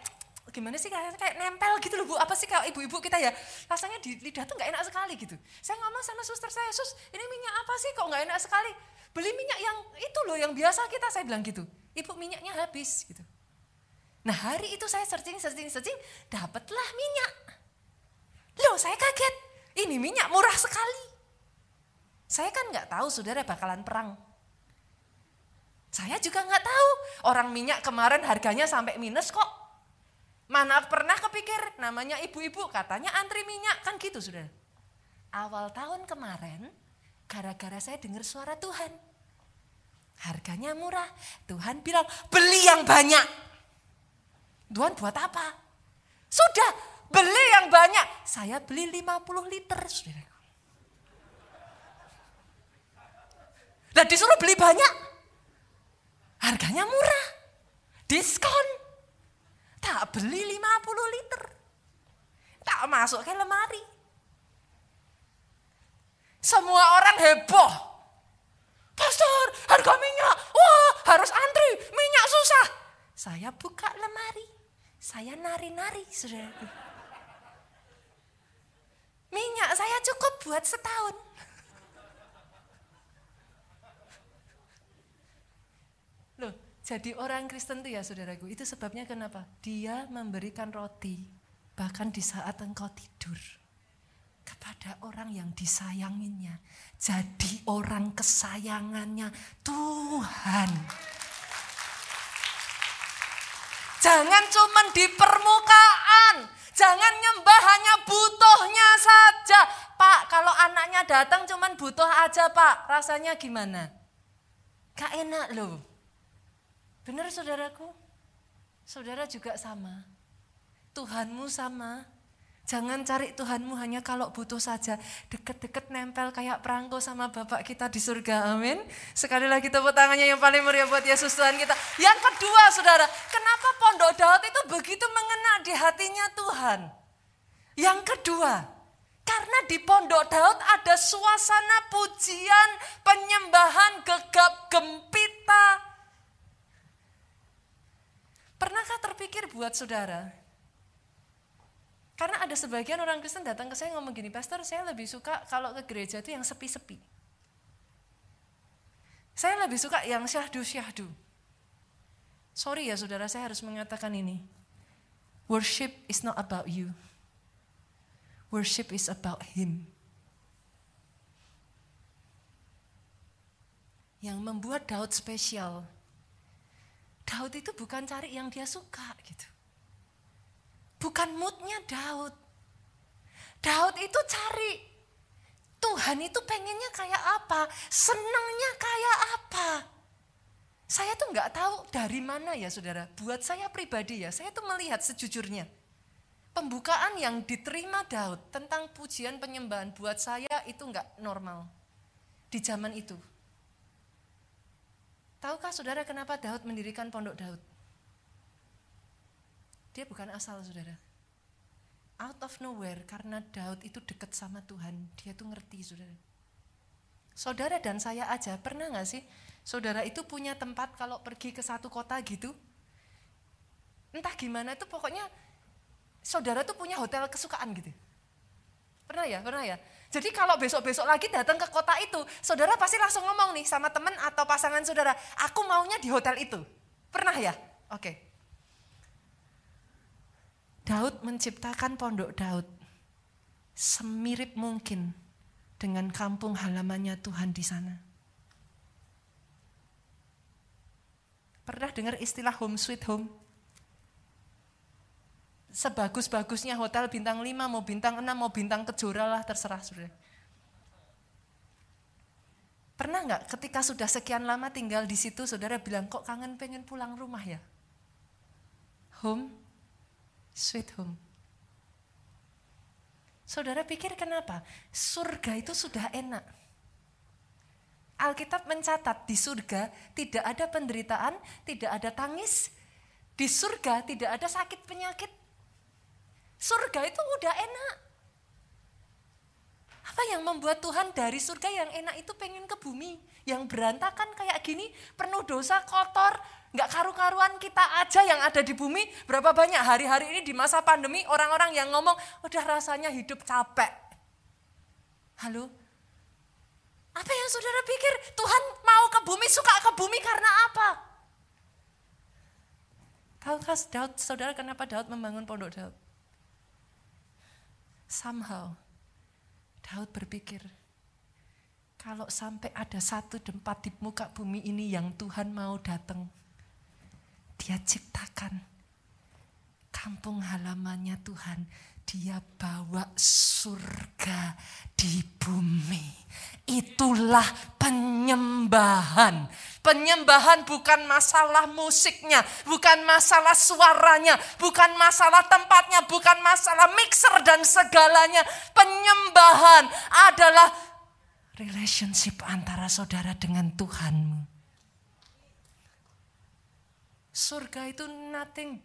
gimana sih kayak, kayak nempel gitu loh bu. Apa sih kayak ibu-ibu kita ya rasanya di lidah tuh nggak enak sekali gitu. Saya ngomong sama suster saya sus ini minyak apa sih kok nggak enak sekali? Beli minyak yang itu loh yang biasa kita saya bilang gitu. Ibu minyaknya habis gitu. Nah hari itu saya searching searching searching dapatlah minyak. Loh saya kaget. Ini minyak murah sekali saya kan nggak tahu saudara bakalan perang saya juga nggak tahu orang minyak kemarin harganya sampai minus kok mana pernah kepikir namanya ibu-ibu katanya antri minyak kan gitu sudah awal tahun kemarin gara-gara saya dengar suara Tuhan Harganya murah. Tuhan bilang, beli yang banyak. Tuhan buat apa? Sudah, beli yang banyak. Saya beli 50 liter, saudara. Nah disuruh beli banyak. Harganya murah. Diskon. Tak beli 50 liter. Tak masuk ke lemari. Semua orang heboh Pastor, harga minyak, wah harus antri, minyak susah. Saya buka lemari, saya nari-nari. Minyak saya cukup buat setahun. Loh, jadi orang Kristen tuh ya saudaraku, itu sebabnya kenapa? Dia memberikan roti, bahkan di saat engkau tidur kepada orang yang disayanginya. Jadi orang kesayangannya Tuhan. Jangan cuma di permukaan. Jangan nyembah hanya butuhnya saja. Pak, kalau anaknya datang cuma butuh aja pak. Rasanya gimana? Gak enak loh. Benar saudaraku? Saudara juga sama. Tuhanmu sama. Jangan cari Tuhanmu hanya kalau butuh saja. Deket-deket nempel kayak perangko sama Bapak kita di surga. Amin. Sekali lagi tepuk tangannya yang paling meriah buat Yesus Tuhan kita. Yang kedua saudara, kenapa pondok Daud itu begitu mengena di hatinya Tuhan? Yang kedua, karena di pondok Daud ada suasana pujian, penyembahan, gegap gempita. Pernahkah terpikir buat saudara, karena ada sebagian orang Kristen datang ke saya ngomong gini, Pastor saya lebih suka kalau ke gereja itu yang sepi-sepi. Saya lebih suka yang syahdu-syahdu. Sorry ya saudara, saya harus mengatakan ini. Worship is not about you. Worship is about Him. Yang membuat Daud spesial. Daud itu bukan cari yang dia suka gitu. Bukan moodnya Daud. Daud itu cari Tuhan itu pengennya kayak apa, senangnya kayak apa. Saya tuh nggak tahu dari mana ya saudara. Buat saya pribadi ya, saya tuh melihat sejujurnya. Pembukaan yang diterima Daud tentang pujian penyembahan buat saya itu nggak normal. Di zaman itu. Tahukah saudara kenapa Daud mendirikan pondok Daud? Dia bukan asal saudara out of nowhere karena Daud itu dekat sama Tuhan. Dia tuh ngerti saudara. Saudara dan saya aja pernah nggak sih saudara itu punya tempat kalau pergi ke satu kota gitu? Entah gimana itu pokoknya saudara tuh punya hotel kesukaan gitu. Pernah ya, pernah ya. Jadi kalau besok-besok lagi datang ke kota itu, saudara pasti langsung ngomong nih sama teman atau pasangan saudara, aku maunya di hotel itu. Pernah ya? Oke. Daud menciptakan pondok Daud semirip mungkin dengan kampung halamannya Tuhan di sana. Pernah dengar istilah home sweet home? Sebagus-bagusnya hotel bintang 5, mau bintang 6, mau bintang kejora lah terserah sudah. Pernah nggak ketika sudah sekian lama tinggal di situ, saudara bilang kok kangen pengen pulang rumah ya? Home sweet home. Saudara pikir kenapa? Surga itu sudah enak. Alkitab mencatat di surga tidak ada penderitaan, tidak ada tangis. Di surga tidak ada sakit penyakit. Surga itu udah enak. Apa yang membuat Tuhan dari surga yang enak itu pengen ke bumi? Yang berantakan kayak gini, penuh dosa, kotor, Nggak karu-karuan kita aja yang ada di bumi. Berapa banyak hari-hari ini di masa pandemi orang-orang yang ngomong, udah rasanya hidup capek. Halo? Apa yang saudara pikir? Tuhan mau ke bumi, suka ke bumi karena apa? Tahukah Daud, saudara kenapa Daud membangun pondok Daud? Somehow, Daud berpikir, kalau sampai ada satu tempat di muka bumi ini yang Tuhan mau datang, dia ciptakan kampung halamannya Tuhan. Dia bawa surga di bumi. Itulah penyembahan. Penyembahan bukan masalah musiknya, bukan masalah suaranya, bukan masalah tempatnya, bukan masalah mixer dan segalanya. Penyembahan adalah relationship antara saudara dengan Tuhanmu. Surga itu nothing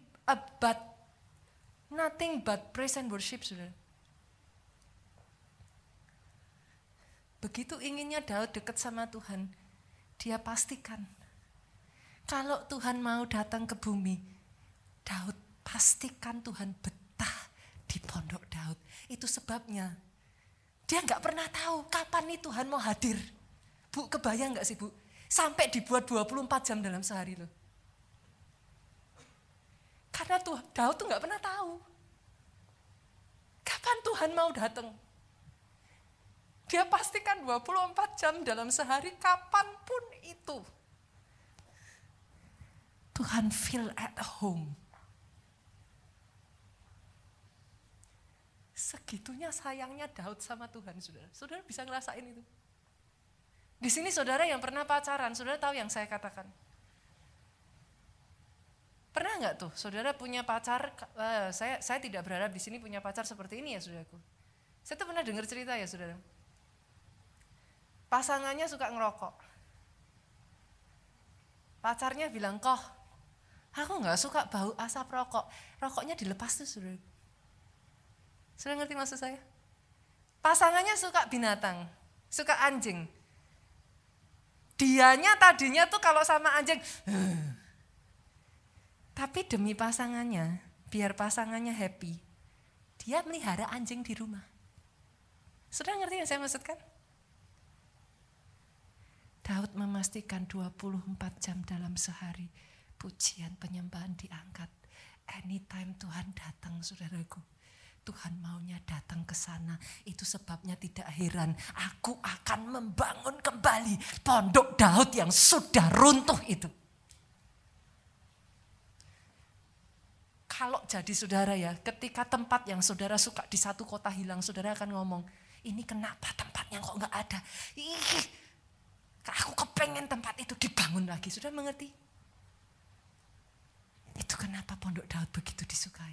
but nothing but praise and worship, saudara. Begitu inginnya Daud dekat sama Tuhan, dia pastikan kalau Tuhan mau datang ke bumi, Daud pastikan Tuhan betah di pondok Daud. Itu sebabnya dia nggak pernah tahu kapan nih Tuhan mau hadir. Bu, kebayang nggak sih bu? Sampai dibuat 24 jam dalam sehari loh. Karena tuh Daud tuh nggak pernah tahu. Kapan Tuhan mau datang? Dia pastikan 24 jam dalam sehari kapan pun itu. Tuhan feel at home. Segitunya sayangnya Daud sama Tuhan, saudara. Saudara bisa ngerasain itu. Di sini saudara yang pernah pacaran, saudara tahu yang saya katakan. Pernah nggak tuh saudara punya pacar, uh, saya saya tidak berharap di sini punya pacar seperti ini ya saudaraku. Saya tuh pernah dengar cerita ya saudara. Pasangannya suka ngerokok. Pacarnya bilang, koh, aku nggak suka bau asap rokok. Rokoknya dilepas tuh saudara. Sudah ngerti maksud saya? Pasangannya suka binatang, suka anjing. Dianya tadinya tuh kalau sama anjing, tapi demi pasangannya, biar pasangannya happy, dia melihara anjing di rumah. Sudah ngerti yang saya maksudkan? Daud memastikan 24 jam dalam sehari pujian penyembahan diangkat. Anytime Tuhan datang saudaraku. Tuhan maunya datang ke sana. Itu sebabnya tidak heran aku akan membangun kembali pondok Daud yang sudah runtuh itu. Kalau jadi saudara ya, ketika tempat yang saudara suka di satu kota hilang, saudara akan ngomong, ini kenapa tempatnya kok nggak ada? Ih, Aku kepengen tempat itu dibangun lagi. Sudah mengerti? Itu kenapa pondok Daud begitu disukai.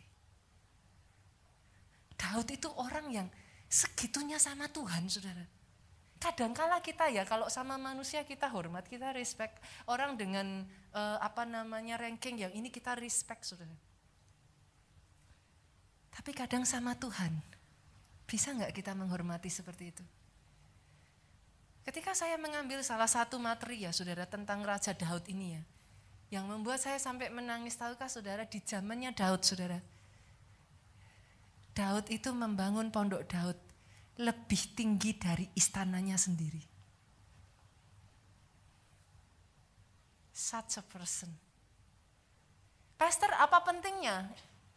Daud itu orang yang segitunya sama Tuhan, saudara. Kadangkala kita ya kalau sama manusia kita hormat, kita respect. Orang dengan uh, apa namanya ranking yang ini kita respect, saudara. Tapi kadang sama Tuhan, bisa nggak kita menghormati seperti itu? Ketika saya mengambil salah satu materi ya saudara tentang Raja Daud ini ya. Yang membuat saya sampai menangis tahukah saudara di zamannya Daud saudara. Daud itu membangun pondok Daud lebih tinggi dari istananya sendiri. Such a person. Pastor, apa pentingnya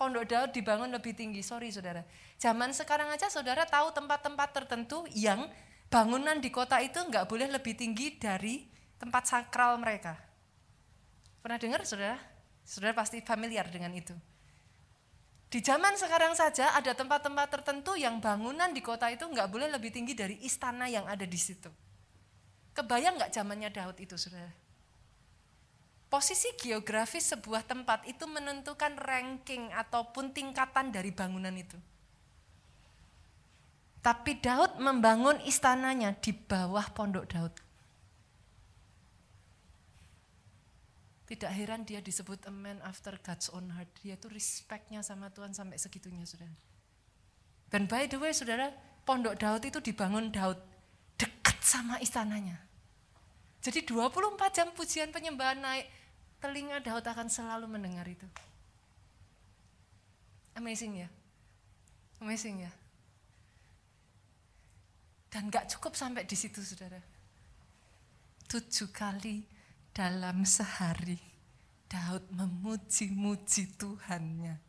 pondok Daud dibangun lebih tinggi? Sorry saudara. Zaman sekarang aja saudara tahu tempat-tempat tertentu yang bangunan di kota itu nggak boleh lebih tinggi dari tempat sakral mereka. Pernah dengar saudara? Saudara pasti familiar dengan itu. Di zaman sekarang saja ada tempat-tempat tertentu yang bangunan di kota itu nggak boleh lebih tinggi dari istana yang ada di situ. Kebayang nggak zamannya Daud itu, saudara? Posisi geografis sebuah tempat itu menentukan ranking ataupun tingkatan dari bangunan itu. Tapi Daud membangun istananya di bawah pondok Daud. Tidak heran dia disebut a man after God's own heart. Dia tuh respectnya sama Tuhan sampai segitunya, saudara. Dan by the way, saudara, pondok Daud itu dibangun Daud dekat sama istananya. Jadi 24 jam pujian penyembahan naik, telinga Daud akan selalu mendengar itu. Amazing ya? Amazing ya? Dan gak cukup sampai di situ saudara. Tujuh kali dalam sehari Daud memuji-muji Tuhannya.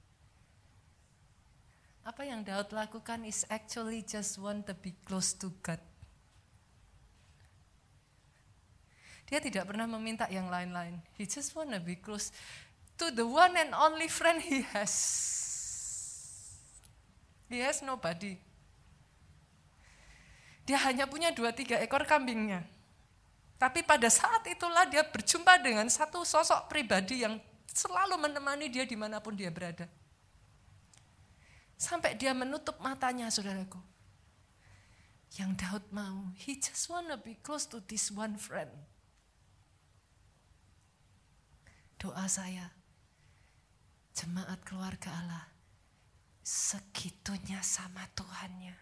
Apa yang Daud lakukan is actually just want to be close to God. Dia tidak pernah meminta yang lain-lain. He just want to be close to the one and only friend he has. He has nobody. Dia hanya punya dua tiga ekor kambingnya. Tapi pada saat itulah dia berjumpa dengan satu sosok pribadi yang selalu menemani dia di mana pun dia berada. Sampai dia menutup matanya saudaraku. Yang Daud mau, he just wanna be close to this one friend. Doa saya, jemaat keluarga Allah, segitunya sama Tuhannya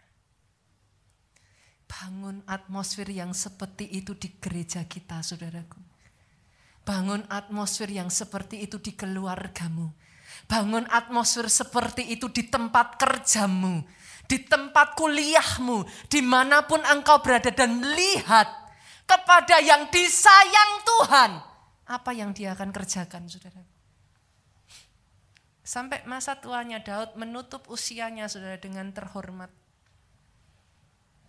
Bangun atmosfer yang seperti itu di gereja kita, saudaraku. Bangun atmosfer yang seperti itu di keluargamu. Bangun atmosfer seperti itu di tempat kerjamu, di tempat kuliahmu, di mana pun engkau berada dan melihat kepada yang disayang Tuhan. Apa yang dia akan kerjakan, saudara. Sampai masa tuanya Daud menutup usianya, saudara, dengan terhormat.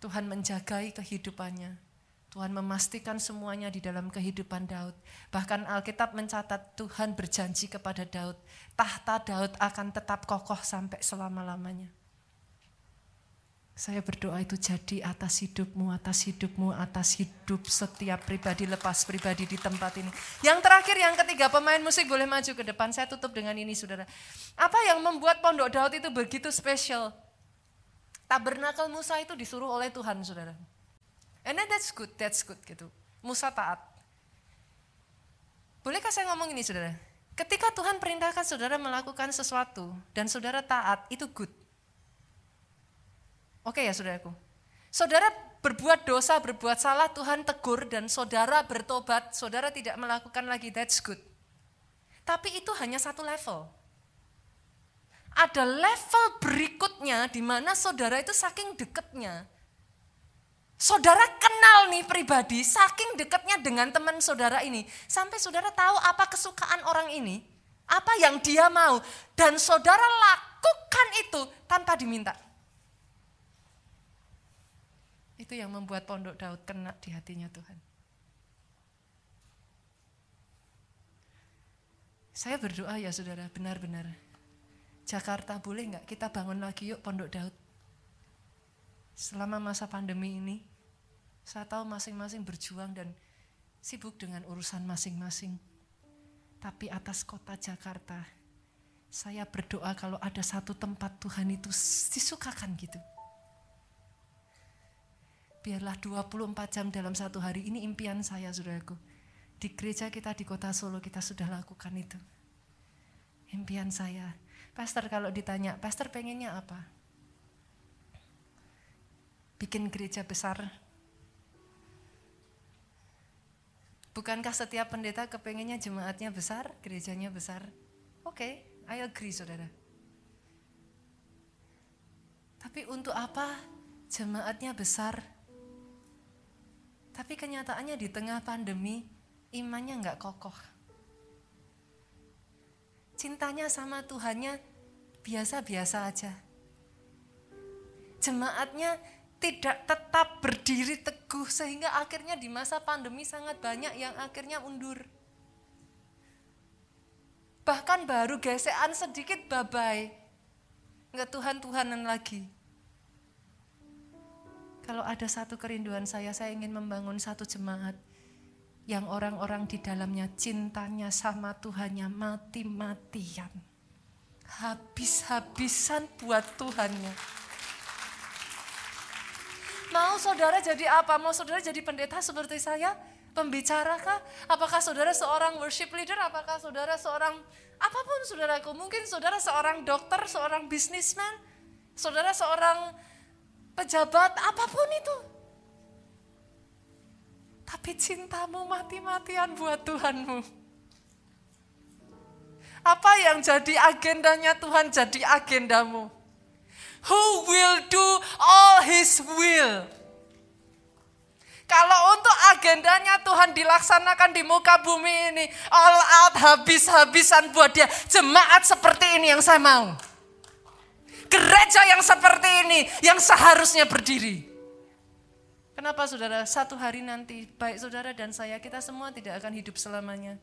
Tuhan menjagai kehidupannya. Tuhan memastikan semuanya di dalam kehidupan Daud. Bahkan Alkitab mencatat Tuhan berjanji kepada Daud, tahta Daud akan tetap kokoh sampai selama-lamanya. Saya berdoa itu jadi atas hidupmu, atas hidupmu, atas hidup setiap pribadi lepas pribadi di tempat ini. Yang terakhir, yang ketiga, pemain musik boleh maju ke depan. Saya tutup dengan ini, saudara. Apa yang membuat Pondok Daud itu begitu spesial? Tabernakel Musa itu disuruh oleh Tuhan, saudara. And then that's good, that's good gitu. Musa taat. Bolehkah saya ngomong ini, saudara? Ketika Tuhan perintahkan saudara melakukan sesuatu dan saudara taat, itu good. Oke ya saudaraku. Saudara berbuat dosa, berbuat salah, Tuhan tegur dan saudara bertobat, saudara tidak melakukan lagi, that's good. Tapi itu hanya satu level ada level berikutnya di mana saudara itu saking dekatnya. Saudara kenal nih pribadi, saking dekatnya dengan teman saudara ini. Sampai saudara tahu apa kesukaan orang ini, apa yang dia mau. Dan saudara lakukan itu tanpa diminta. Itu yang membuat pondok Daud kena di hatinya Tuhan. Saya berdoa ya saudara, benar-benar Jakarta boleh nggak kita bangun lagi yuk Pondok Daud? Selama masa pandemi ini, saya tahu masing-masing berjuang dan sibuk dengan urusan masing-masing. Tapi atas kota Jakarta, saya berdoa kalau ada satu tempat Tuhan itu disukakan gitu. Biarlah 24 jam dalam satu hari, ini impian saya saudaraku. Di gereja kita di kota Solo kita sudah lakukan itu. Impian saya. Pastor kalau ditanya, pastor pengennya apa? Bikin gereja besar. Bukankah setiap pendeta kepengennya jemaatnya besar, gerejanya besar? Oke, okay, I agree saudara. Tapi untuk apa jemaatnya besar? Tapi kenyataannya di tengah pandemi imannya nggak kokoh. Cintanya sama Tuhannya biasa-biasa aja. Jemaatnya tidak tetap berdiri teguh sehingga akhirnya di masa pandemi sangat banyak yang akhirnya undur. Bahkan baru gesekan sedikit babai. Enggak Tuhan-Tuhanan lagi. Kalau ada satu kerinduan saya, saya ingin membangun satu jemaat yang orang-orang di dalamnya cintanya sama Tuhannya mati-matian. Habis-habisan buat Tuhannya. Mau saudara jadi apa? Mau saudara jadi pendeta seperti saya? pembicara kah? Apakah saudara seorang worship leader? Apakah saudara seorang apa pun saudaraku? Mungkin saudara seorang dokter, seorang bisnisman, saudara seorang pejabat, apa pun itu. Tapi cintamu mati-matian buat Tuhanmu. Apa yang jadi agendanya Tuhan jadi agendamu. Who will do all his will? Kalau untuk agendanya Tuhan dilaksanakan di muka bumi ini, all out habis-habisan buat dia. Jemaat seperti ini yang saya mau. Gereja yang seperti ini yang seharusnya berdiri. Kenapa saudara? Satu hari nanti baik saudara dan saya kita semua tidak akan hidup selamanya.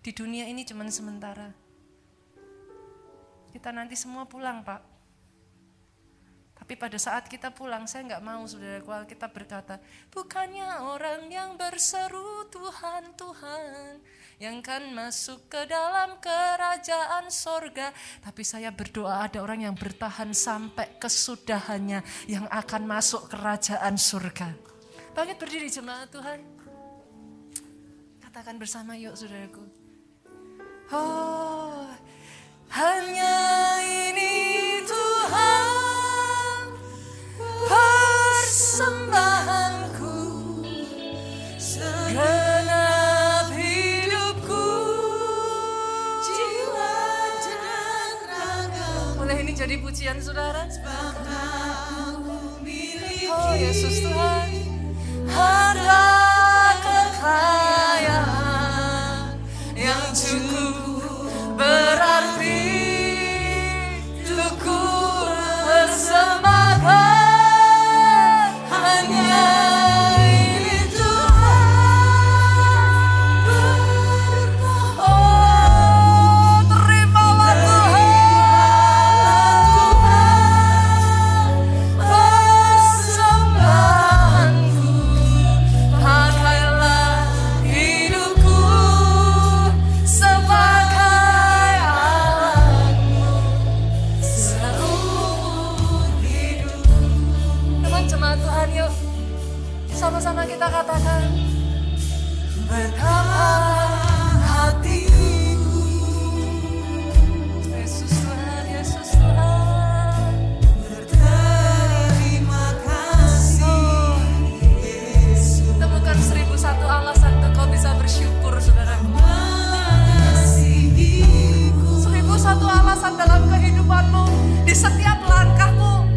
Di dunia ini cuma sementara. Kita nanti semua pulang pak. Tapi pada saat kita pulang, saya nggak mau saudara kita berkata, bukannya orang yang berseru Tuhan, Tuhan, yang kan masuk ke dalam kerajaan sorga. Tapi saya berdoa ada orang yang bertahan sampai kesudahannya yang akan masuk kerajaan surga. Bangkit berdiri jemaat Tuhan. Katakan bersama yuk saudaraku. Oh, hanya boleh ini jadi pujian saudara. Oh Yesus Tuhan. Harta setiap langkahmu.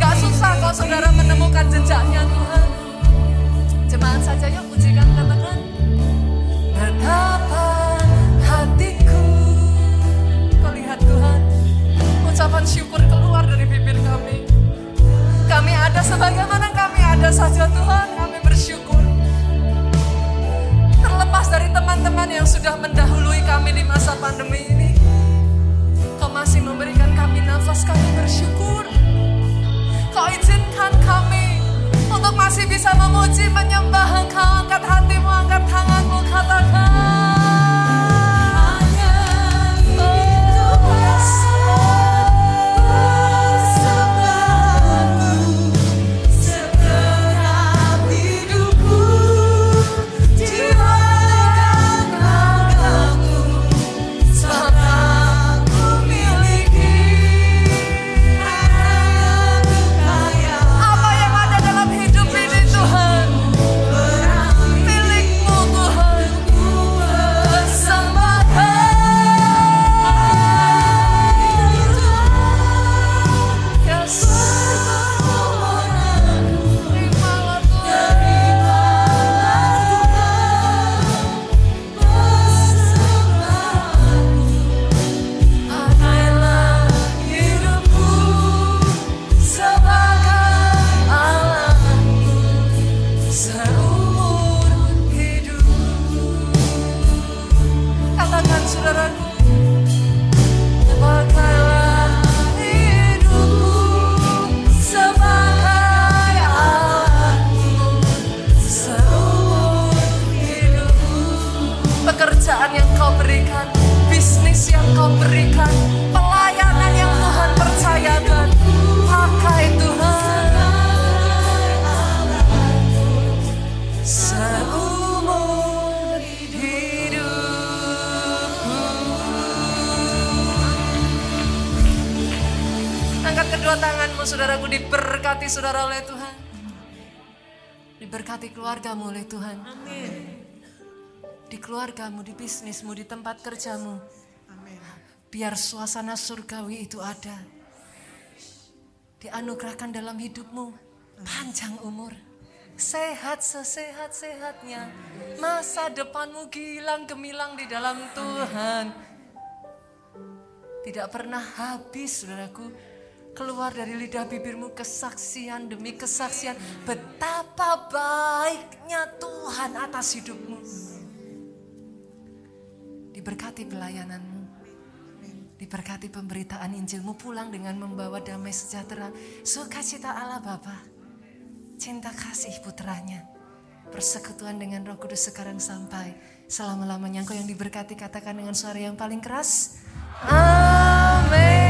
Gak susah kok saudara menemukan jejaknya Tuhan. Jemaat saja yuk pujikan katakan. Betapa hatiku. Kau lihat Tuhan. Ucapan syukur keluar dari bibir kami. Kami ada sebagaimana kami ada saja Tuhan. Kami bersyukur. Terlepas dari teman-teman yang sudah mendahului kami di masa pandemi ini masih memberikan kami nafas kami bersyukur. Kau izinkan kami untuk masih bisa memuji menyembah engkau. Angkat hatimu angkat tanganmu katakan. Keluargamu, di bisnismu, di tempat kerjamu. Biar suasana surgawi itu ada. Dianugerahkan dalam hidupmu. Panjang umur. Sehat sesehat-sehatnya. Masa depanmu gilang gemilang di dalam Tuhan. Tidak pernah habis, saudaraku keluar dari lidah bibirmu kesaksian demi kesaksian betapa baiknya Tuhan atas hidupmu. Diberkati pelayananmu. Diberkati pemberitaan Injilmu pulang dengan membawa damai sejahtera. Sukacita Allah Bapa. Cinta kasih putranya. Persekutuan dengan roh kudus sekarang sampai selama-lamanya. Engkau yang diberkati katakan dengan suara yang paling keras. Amin.